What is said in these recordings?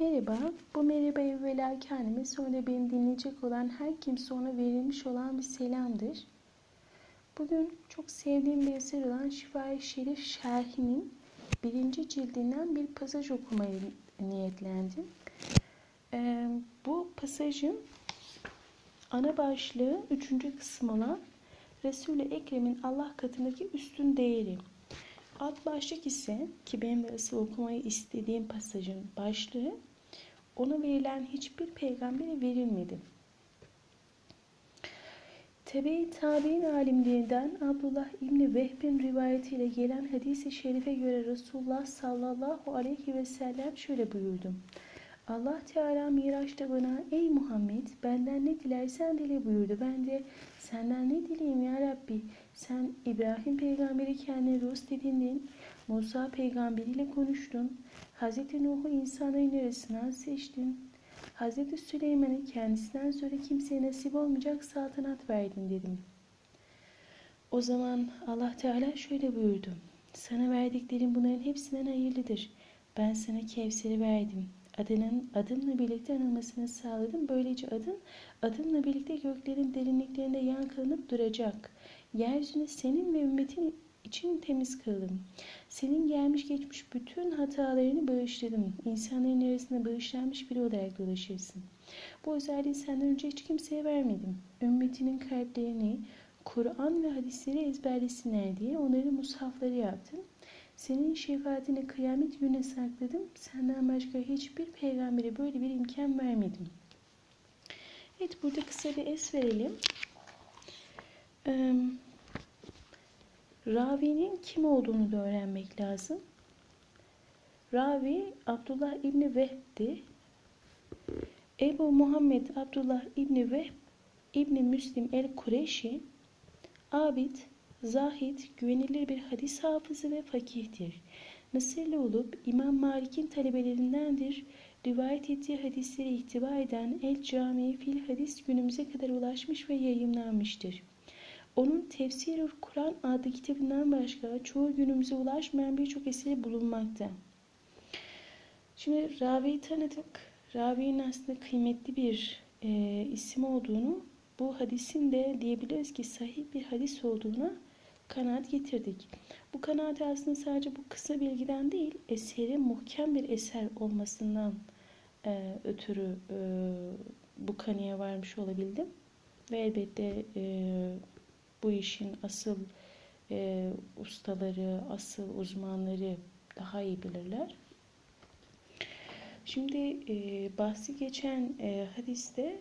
Merhaba, bu merhaba evvela kendime sonra beni dinleyecek olan her kimse ona verilmiş olan bir selamdır. Bugün çok sevdiğim bir eser olan Şifa-i Şerif Şerhi'nin birinci cildinden bir pasaj okumaya niyetlendim. Ee, bu pasajın ana başlığı üçüncü kısım olan Resul-i Ekrem'in Allah katındaki üstün değeri. Alt başlık ise ki benim de asıl okumayı istediğim pasajın başlığı ona verilen hiçbir peygambere verilmedi. Tebe-i tabi'in alimlerinden Abdullah İbni Vehb'in rivayetiyle gelen hadisi şerife göre Resulullah sallallahu aleyhi ve sellem şöyle buyurdu. Allah Teala Miraç'ta bana ey Muhammed benden ne dilersen dile buyurdu. Ben de senden ne dileyim ya Rabbi sen İbrahim peygamberi kendine dost edindin. Musa peygamberiyle konuştun. Hz. Nuh'u insanların arasından seçtin. Hz. Süleyman'ı kendisinden sonra kimseye nasip olmayacak saltanat verdin dedim. O zaman Allah Teala şöyle buyurdu. Sana verdiklerim bunların hepsinden hayırlıdır. Ben sana Kevser'i verdim. Adının adımla birlikte anılmasını sağladım. Böylece adın adımla birlikte göklerin derinliklerinde yankılanıp duracak. Yeryüzünü senin ve ümmetin için temiz kıldım. Senin gelmiş geçmiş bütün hatalarını bağışladım. İnsanların arasında bağışlanmış biri olarak dolaşırsın. Bu özelliği senden önce hiç kimseye vermedim. Ümmetinin kalplerini Kur'an ve hadisleri ezberlesinler diye onları mushafları yaptım. Senin şefaatini kıyamet gününe sakladım. Senden başka hiçbir peygambere böyle bir imkan vermedim. Evet burada kısa bir es verelim. Ee, Ravi'nin kim olduğunu da öğrenmek lazım. Ravi Abdullah İbni Vehb'di. Ebu Muhammed Abdullah İbni Vehb İbni Müslim el-Kureşi abid, zahid, güvenilir bir hadis hafızı ve fakihtir. Mısırlı olup İmam Malik'in talebelerindendir. Rivayet ettiği hadisleri ihtiva eden El Camii Fil Hadis günümüze kadar ulaşmış ve yayınlanmıştır. Onun Tefsir Kur'an adlı kitabından başka çoğu günümüze ulaşmayan birçok eseri bulunmakta. Şimdi Ravi'yi tanıdık. Ravi'nin aslında kıymetli bir e, isim olduğunu, bu hadisin de diyebiliriz ki sahih bir hadis olduğuna kanaat getirdik. Bu kanaat aslında sadece bu kısa bilgiden değil, eserin muhkem bir eser olmasından e, ötürü e, bu kanıya varmış olabildim. Ve elbette e, bu işin asıl e, ustaları, asıl uzmanları daha iyi bilirler. Şimdi e, bahsi geçen e, hadiste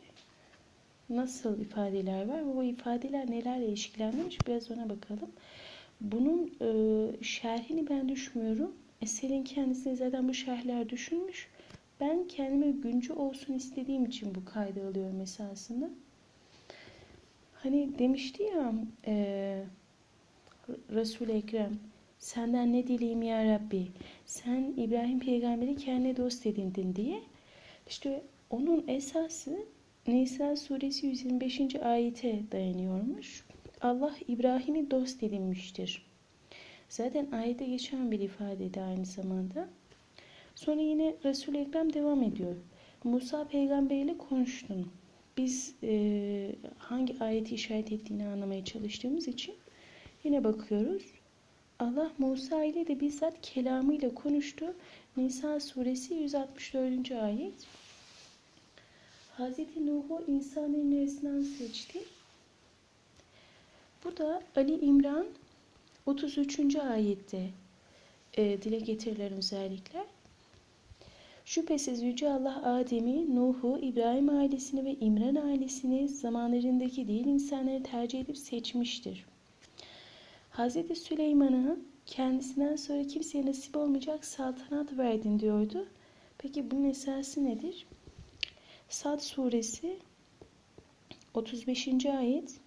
nasıl ifadeler var ve bu ifadeler nelerle ilişkilendirmiş biraz ona bakalım. Bunun e, şerhini ben düşmüyorum. Eserin kendisini zaten bu şerhler düşünmüş. Ben kendime güncü olsun istediğim için bu kaydı alıyorum esasında. Hani demişti ya e, Resul-i Ekrem senden ne dileyim ya Rabbi sen İbrahim peygamberi kendine dost edindin diye. İşte onun esası Nisa suresi 125. ayete dayanıyormuş. Allah İbrahim'i dost edinmiştir. Zaten ayete geçen bir ifade de aynı zamanda. Sonra yine Resul-i Ekrem devam ediyor. Musa peygamberiyle konuştun. Biz e, hangi ayeti işaret ettiğini anlamaya çalıştığımız için yine bakıyoruz. Allah Musa ile de bizzat kelamıyla konuştu. Nisa suresi 164. ayet. Hazreti Nuh'u insanın arasından seçti. Bu da Ali İmran 33. ayette e, dile getirilen özellikler. Şüphesiz Yüce Allah Adem'i, Nuh'u, İbrahim ailesini ve İmran ailesini zamanlarındaki değil insanları tercih edip seçmiştir. Hz. Süleyman'a kendisinden sonra kimseye nasip olmayacak saltanat verdin diyordu. Peki bunun esası nedir? Sad suresi 35. ayet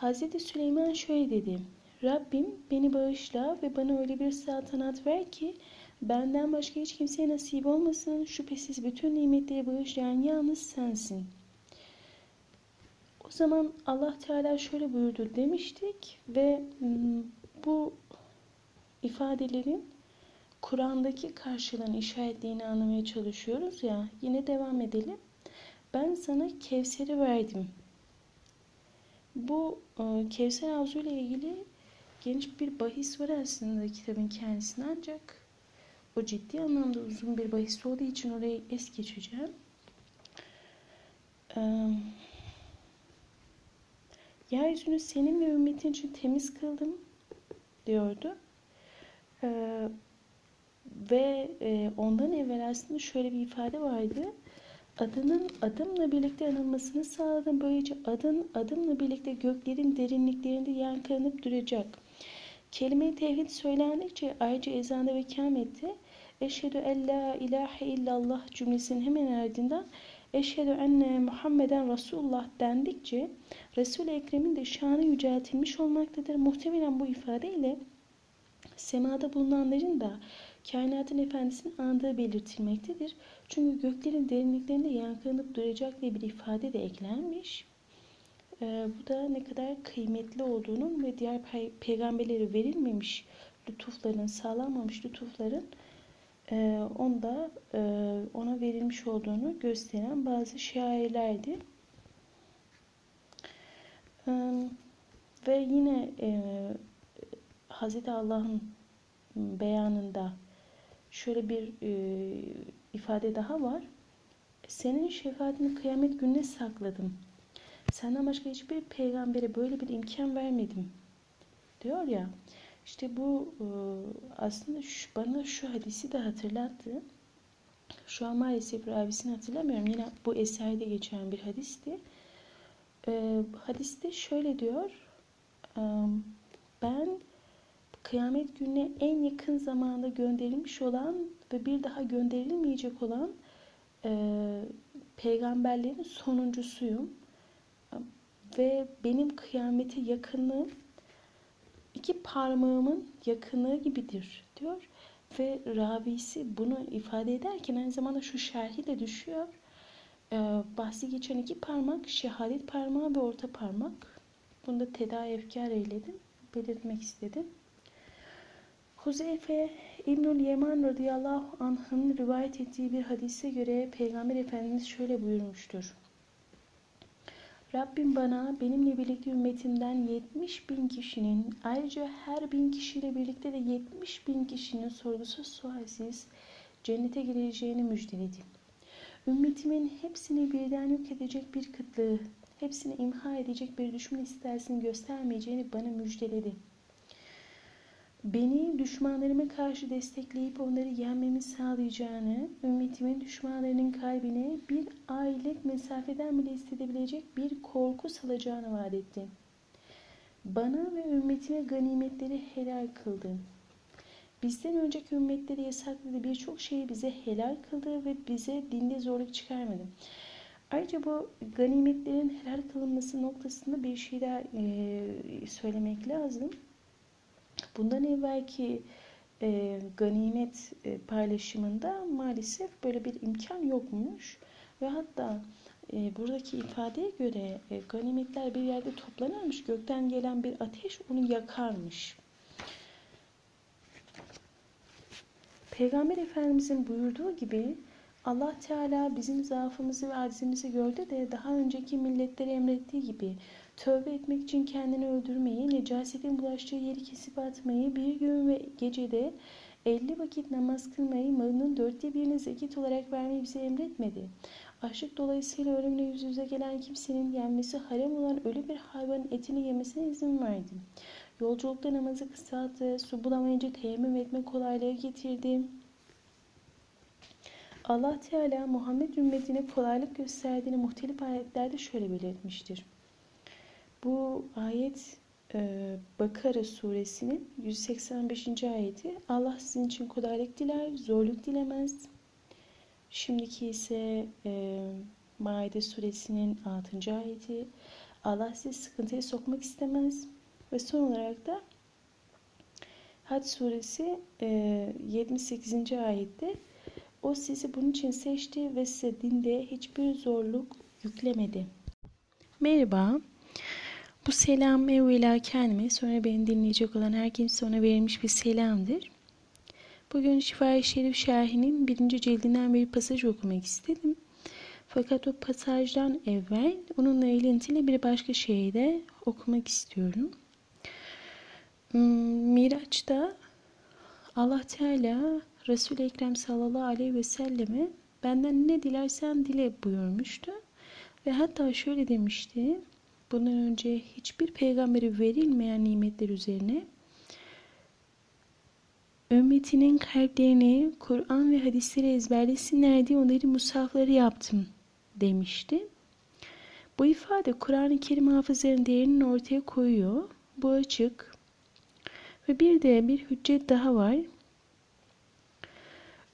Hz. Süleyman şöyle dedi. Rabbim beni bağışla ve bana öyle bir saltanat ver ki benden başka hiç kimseye nasip olmasın. Şüphesiz bütün nimetleri bağışlayan yalnız sensin. O zaman Allah Teala şöyle buyurdu demiştik ve bu ifadelerin Kur'an'daki karşılığını işaretlerini anlamaya çalışıyoruz ya. Yine devam edelim. Ben sana Kevser'i verdim. Bu e, Kevser Havzu ile ilgili geniş bir bahis var aslında kitabın kendisinde ancak o ciddi anlamda uzun bir bahis olduğu için orayı es geçeceğim. Ee, Yeryüzünü senin ve ümmetin için temiz kıldım diyordu. Ee, ve e, ondan evvel aslında şöyle bir ifade vardı. Adının adımla birlikte anılmasını sağladım. Böylece adın adımla birlikte göklerin derinliklerinde yankılanıp duracak. Kelime-i tevhid söylendikçe ayrıca ezanda ve kâmette Eşhedü en la ilahe illallah cümlesinin hemen ardından Eşhedü enne Muhammeden Resulullah dendikçe Resul-i Ekrem'in de şanı yüceltilmiş olmaktadır. Muhtemelen bu ifadeyle semada bulunanların da kainatın efendisini andığı belirtilmektedir. Çünkü göklerin derinliklerinde yankılanıp duracak diye bir ifade de eklenmiş. Ee, bu da ne kadar kıymetli olduğunun ve diğer pey peygamberlere verilmemiş lütufların, sağlanmamış lütufların onda e, ona verilmiş olduğunu gösteren bazı şairlerdi. E, ve yine e, Hz. Allah'ın beyanında şöyle bir e, ifade daha var. Senin şefaatini kıyamet gününe sakladım. Senden başka hiçbir peygambere böyle bir imkan vermedim. Diyor ya. İşte bu e, aslında şu, bana şu hadisi de hatırlattı. Şu an maalesef ravisini hatırlamıyorum. Yine bu eserde geçen bir hadisti. E, hadiste şöyle diyor. E, ben kıyamet gününe en yakın zamanda gönderilmiş olan ve bir daha gönderilmeyecek olan peygamberlerin sonuncusuyum. Ve benim kıyamete yakınlığım iki parmağımın yakınlığı gibidir diyor. Ve ravisi bunu ifade ederken aynı zamanda şu şerhi de düşüyor. Ee, bahsi geçen iki parmak şehadet parmağı ve orta parmak. Bunu da tedavi efkar eyledim. Belirtmek istedim. Huzeyfe İbnül Yeman radıyallahu anh'ın rivayet ettiği bir hadise göre Peygamber Efendimiz şöyle buyurmuştur. Rabbim bana benimle birlikte ümmetimden 70 bin kişinin ayrıca her bin kişiyle birlikte de 70 bin kişinin sorgusuz sualsiz cennete gireceğini müjdeledi. Ümmetimin hepsini birden yok edecek bir kıtlığı, hepsini imha edecek bir düşman istersin göstermeyeceğini bana müjdeledi.'' Beni düşmanlarıma karşı destekleyip onları yenmemi sağlayacağını, ümmetimin düşmanlarının kalbine bir aylık mesafeden bile hissedebilecek bir korku salacağını vaat etti. Bana ve ümmetime ganimetleri helal kıldı. Bizden önceki ümmetleri yasakladı birçok şeyi bize helal kıldı ve bize dinde zorluk çıkarmadı. Ayrıca bu ganimetlerin helal kılınması noktasında bir şey daha e, söylemek lazım. Bundan evvelki e, ganimet e, paylaşımında maalesef böyle bir imkan yokmuş. Ve hatta e, buradaki ifadeye göre e, ganimetler bir yerde toplanırmış. Gökten gelen bir ateş onu yakarmış. Peygamber Efendimizin buyurduğu gibi Allah Teala bizim zaafımızı ve acizimizi gördü de daha önceki milletleri emrettiği gibi Tövbe etmek için kendini öldürmeyi, necasetin bulaştığı yeri kesip atmayı, bir gün ve gecede 50 vakit namaz kılmayı, malının dörtte birini zekit olarak vermeyi bize emretmedi. Açlık dolayısıyla ölümle yüz yüze gelen kimsenin yenmesi haram olan ölü bir hayvanın etini yemesine izin verdi. Yolculukta namazı kısalttı, su bulamayınca teyemmüm etme kolaylığı getirdi. Allah Teala Muhammed ümmetine kolaylık gösterdiğini muhtelif ayetlerde şöyle belirtmiştir. Bu ayet e, Bakara suresinin 185. ayeti. Allah sizin için kolaylık diler, zorluk dilemez. Şimdiki ise e, Maide suresinin 6. ayeti. Allah sizi sıkıntıya sokmak istemez. Ve son olarak da Hac suresi e, 78. ayette o sizi bunun için seçti ve size dinde hiçbir zorluk yüklemedi. Merhaba. Bu selam evvela kendime sonra beni dinleyecek olan her kimse ona verilmiş bir selamdır. Bugün Şifa-i Şerif Şerhi'nin birinci cildinden bir pasaj okumak istedim. Fakat o pasajdan evvel onunla ilintili bir başka şeyi de okumak istiyorum. Hmm, Miraç'ta Allah Teala Resul-i Ekrem sallallahu aleyhi ve selleme benden ne dilersen dile buyurmuştu. Ve hatta şöyle demişti. Bundan önce hiçbir peygamberi verilmeyen nimetler üzerine ümmetinin kalplerini Kur'an ve hadisleri ezberlesinler diye onları musafları yaptım demişti. Bu ifade Kur'an-ı Kerim hafızların değerini ortaya koyuyor. Bu açık. Ve bir de bir hüccet daha var.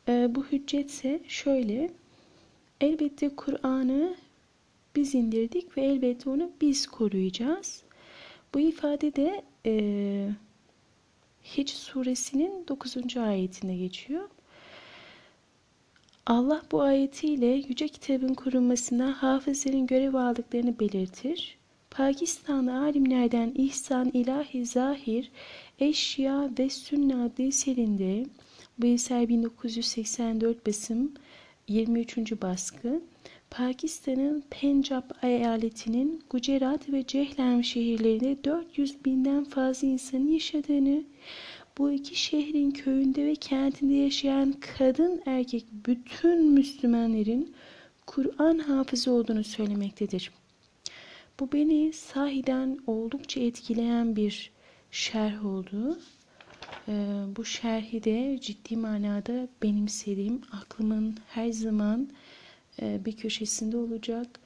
Ee, bu hüccet ise şöyle. Elbette Kur'an'ı biz indirdik ve elbette onu biz koruyacağız. Bu ifade de e, Hiç suresinin 9. ayetinde geçiyor. Allah bu ayetiyle Yüce Kitabın korunmasına hafızların görev aldıklarını belirtir. Pakistanlı alimlerden İhsan İlahi Zahir Eşya ve Sünne adlı eserinde bu eser 1984 basım 23. baskı Pakistan'ın Pencap eyaletinin Gujarat ve Cehlam şehirlerinde 400 binden fazla insanın yaşadığını, bu iki şehrin köyünde ve kentinde yaşayan kadın erkek bütün Müslümanların Kur'an hafızı olduğunu söylemektedir. Bu beni sahiden oldukça etkileyen bir şerh oldu. Ee, bu şerhi de ciddi manada benimsediğim, aklımın her zaman bir köşesinde olacak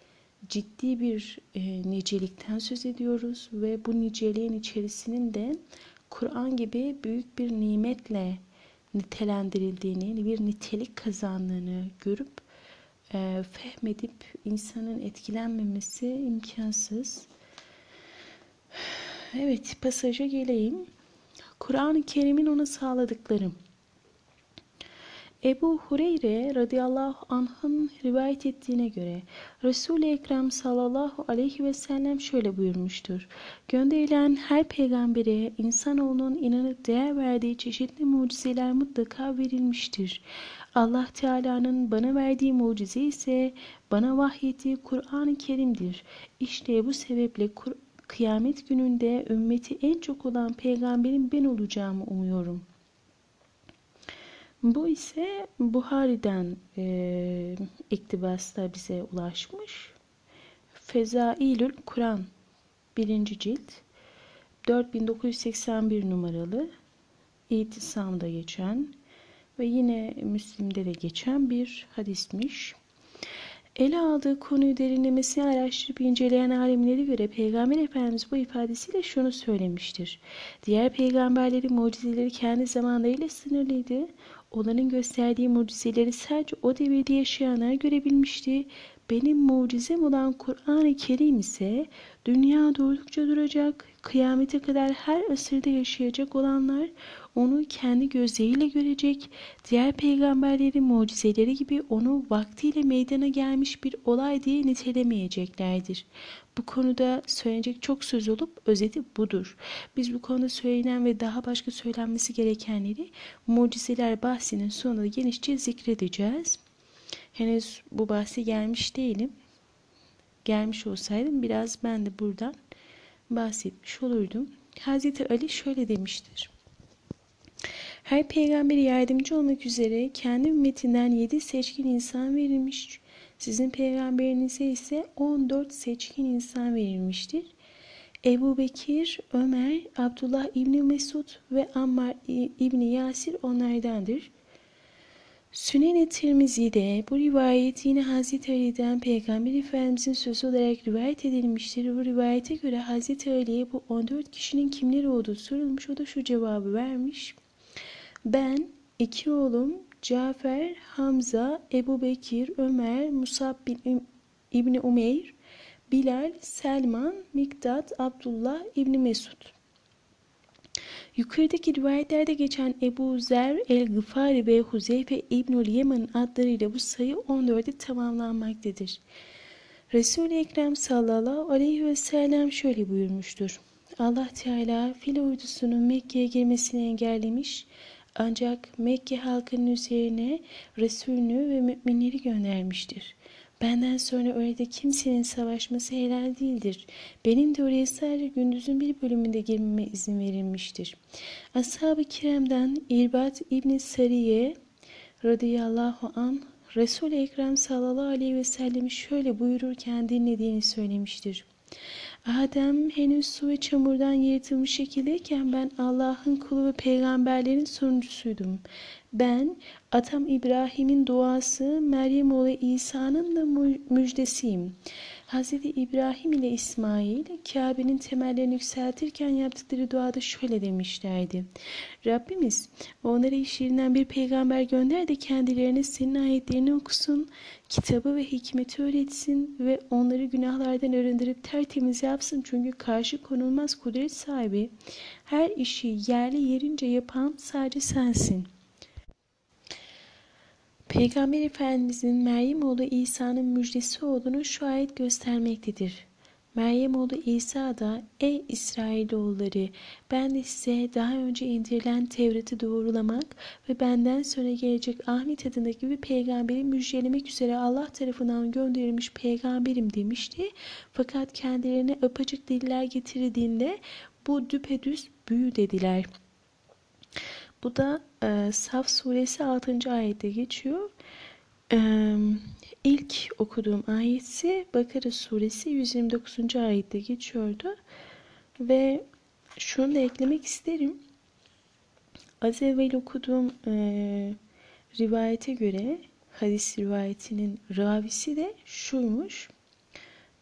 ciddi bir e, nicelikten söz ediyoruz ve bu niceliğin içerisinin de Kur'an gibi büyük bir nimetle nitelendirildiğini, bir nitelik kazandığını görüp e, fehmedip insanın etkilenmemesi imkansız. Evet, pasaja geleyim. Kur'an-ı Kerim'in ona sağladıkları. Ebu Hureyre radıyallahu anh'ın rivayet ettiğine göre Resul-i Ekrem sallallahu aleyhi ve sellem şöyle buyurmuştur. Gönderilen her peygambere insanoğlunun inanıp değer verdiği çeşitli mucizeler mutlaka verilmiştir. Allah Teala'nın bana verdiği mucize ise bana vahyettiği Kur'an-ı Kerim'dir. İşte bu sebeple kıyamet gününde ümmeti en çok olan peygamberin ben olacağımı umuyorum.'' Bu ise Buhari'den e, iktibasla bize ulaşmış. Fezailül Kur'an 1. cilt 4981 numaralı İtisam'da geçen ve yine Müslim'de de geçen bir hadismiş. Ele aldığı konuyu derinlemesine araştırıp inceleyen alimlere göre Peygamber Efendimiz bu ifadesiyle şunu söylemiştir. Diğer peygamberlerin mucizeleri kendi zamanlarıyla sınırlıydı. Onların gösterdiği mucizeleri sadece o devirde yaşayanlar görebilmişti. Benim mucizem olan Kur'an-ı Kerim ise dünya durdukça duracak, kıyamete kadar her asırda yaşayacak olanlar onu kendi gözleriyle görecek, diğer peygamberlerin mucizeleri gibi onu vaktiyle meydana gelmiş bir olay diye nitelemeyeceklerdir. Bu konuda söylenecek çok söz olup özeti budur. Biz bu konuda söylenen ve daha başka söylenmesi gerekenleri mucizeler bahsinin sonunda genişçe zikredeceğiz. Henüz bu bahsi gelmiş değilim. Gelmiş olsaydım biraz ben de buradan bahsetmiş olurdum. Hazreti Ali şöyle demiştir. Her peygamberi yardımcı olmak üzere kendi ümmetinden yedi seçkin insan verilmiş. Sizin peygamberinize ise 14 seçkin insan verilmiştir. Ebu Bekir, Ömer, Abdullah İbni Mesud ve Ammar İbni Yasir onlardandır. Sünen-i Tirmizi'de bu rivayet yine Hazreti Ali'den Peygamber Efendimizin sözü olarak rivayet edilmiştir. Bu rivayete göre Hazreti Ali'ye bu 14 kişinin kimleri olduğu sorulmuş. O da şu cevabı vermiş. Ben, iki oğlum Cafer, Hamza, Ebu Bekir, Ömer, Musab bin İbni Umeyr, Bilal, Selman, Miktat, Abdullah İbni Mesud. Yukarıdaki rivayetlerde geçen Ebu Zer el-Gıfari ve Huzeyfe İbnül Yemen adlarıyla bu sayı 14'e tamamlanmaktadır. Resul-i Ekrem sallallahu aleyhi ve sellem şöyle buyurmuştur. Allah Teala fil ordusunun Mekke'ye girmesini engellemiş Ancak Mekke halkının üzerine Resulünü ve müminleri göndermiştir. Benden sonra orada kimsenin savaşması helal değildir. Benim de oraya sadece gündüzün bir bölümünde girmeme izin verilmiştir. Ashab-ı kiramdan İrbat İbni Sariye radıyallahu an Resul-i Ekrem sallallahu aleyhi ve sellemi şöyle buyururken dinlediğini söylemiştir. Adem henüz su ve çamurdan yaratılmış şekildeyken ben Allah'ın kulu ve peygamberlerin sonuncusuydum. Ben atam İbrahim'in duası Meryem oğlu İsa'nın da müjdesiyim. Hz. İbrahim ile İsmail Kabe'nin temellerini yükseltirken yaptıkları duada şöyle demişlerdi. Rabbimiz onlara işlerinden bir peygamber gönder de kendilerine senin ayetlerini okusun, kitabı ve hikmeti öğretsin ve onları günahlardan arındırıp tertemiz yapsın. Çünkü karşı konulmaz kudret sahibi her işi yerli yerince yapan sadece sensin.'' Peygamber Efendimizin Meryem oğlu İsa'nın müjdesi olduğunu şu ayet göstermektedir. Meryem oğlu İsa da ey İsrailoğulları ben de size daha önce indirilen Tevrat'ı doğrulamak ve benden sonra gelecek Ahmet adındaki bir peygamberi müjdelemek üzere Allah tarafından gönderilmiş peygamberim demişti. Fakat kendilerine apaçık deliller getirdiğinde bu düpedüz büyü dediler.'' Bu da e, Saf suresi 6. ayette geçiyor. E, ilk okuduğum ayeti Bakara suresi 129. ayette geçiyordu. Ve şunu da eklemek isterim. Az evvel okuduğum e, rivayete göre hadis rivayetinin ravisi de şuymuş.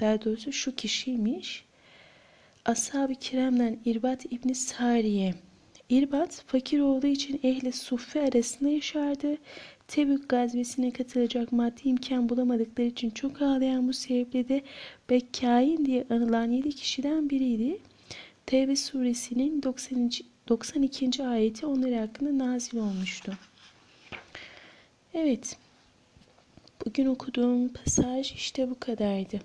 Daha doğrusu şu kişiymiş. Ashab-ı kiramdan İrbat İbni Sariye İrbat fakir olduğu için ehli suffe arasında yaşardı. Tebük gazvesine katılacak maddi imkan bulamadıkları için çok ağlayan bu sebeple de Bekkain diye anılan yedi kişiden biriydi. Tevbe suresinin 90. 92. ayeti onlar hakkında nazil olmuştu. Evet, bugün okuduğum pasaj işte bu kadardı.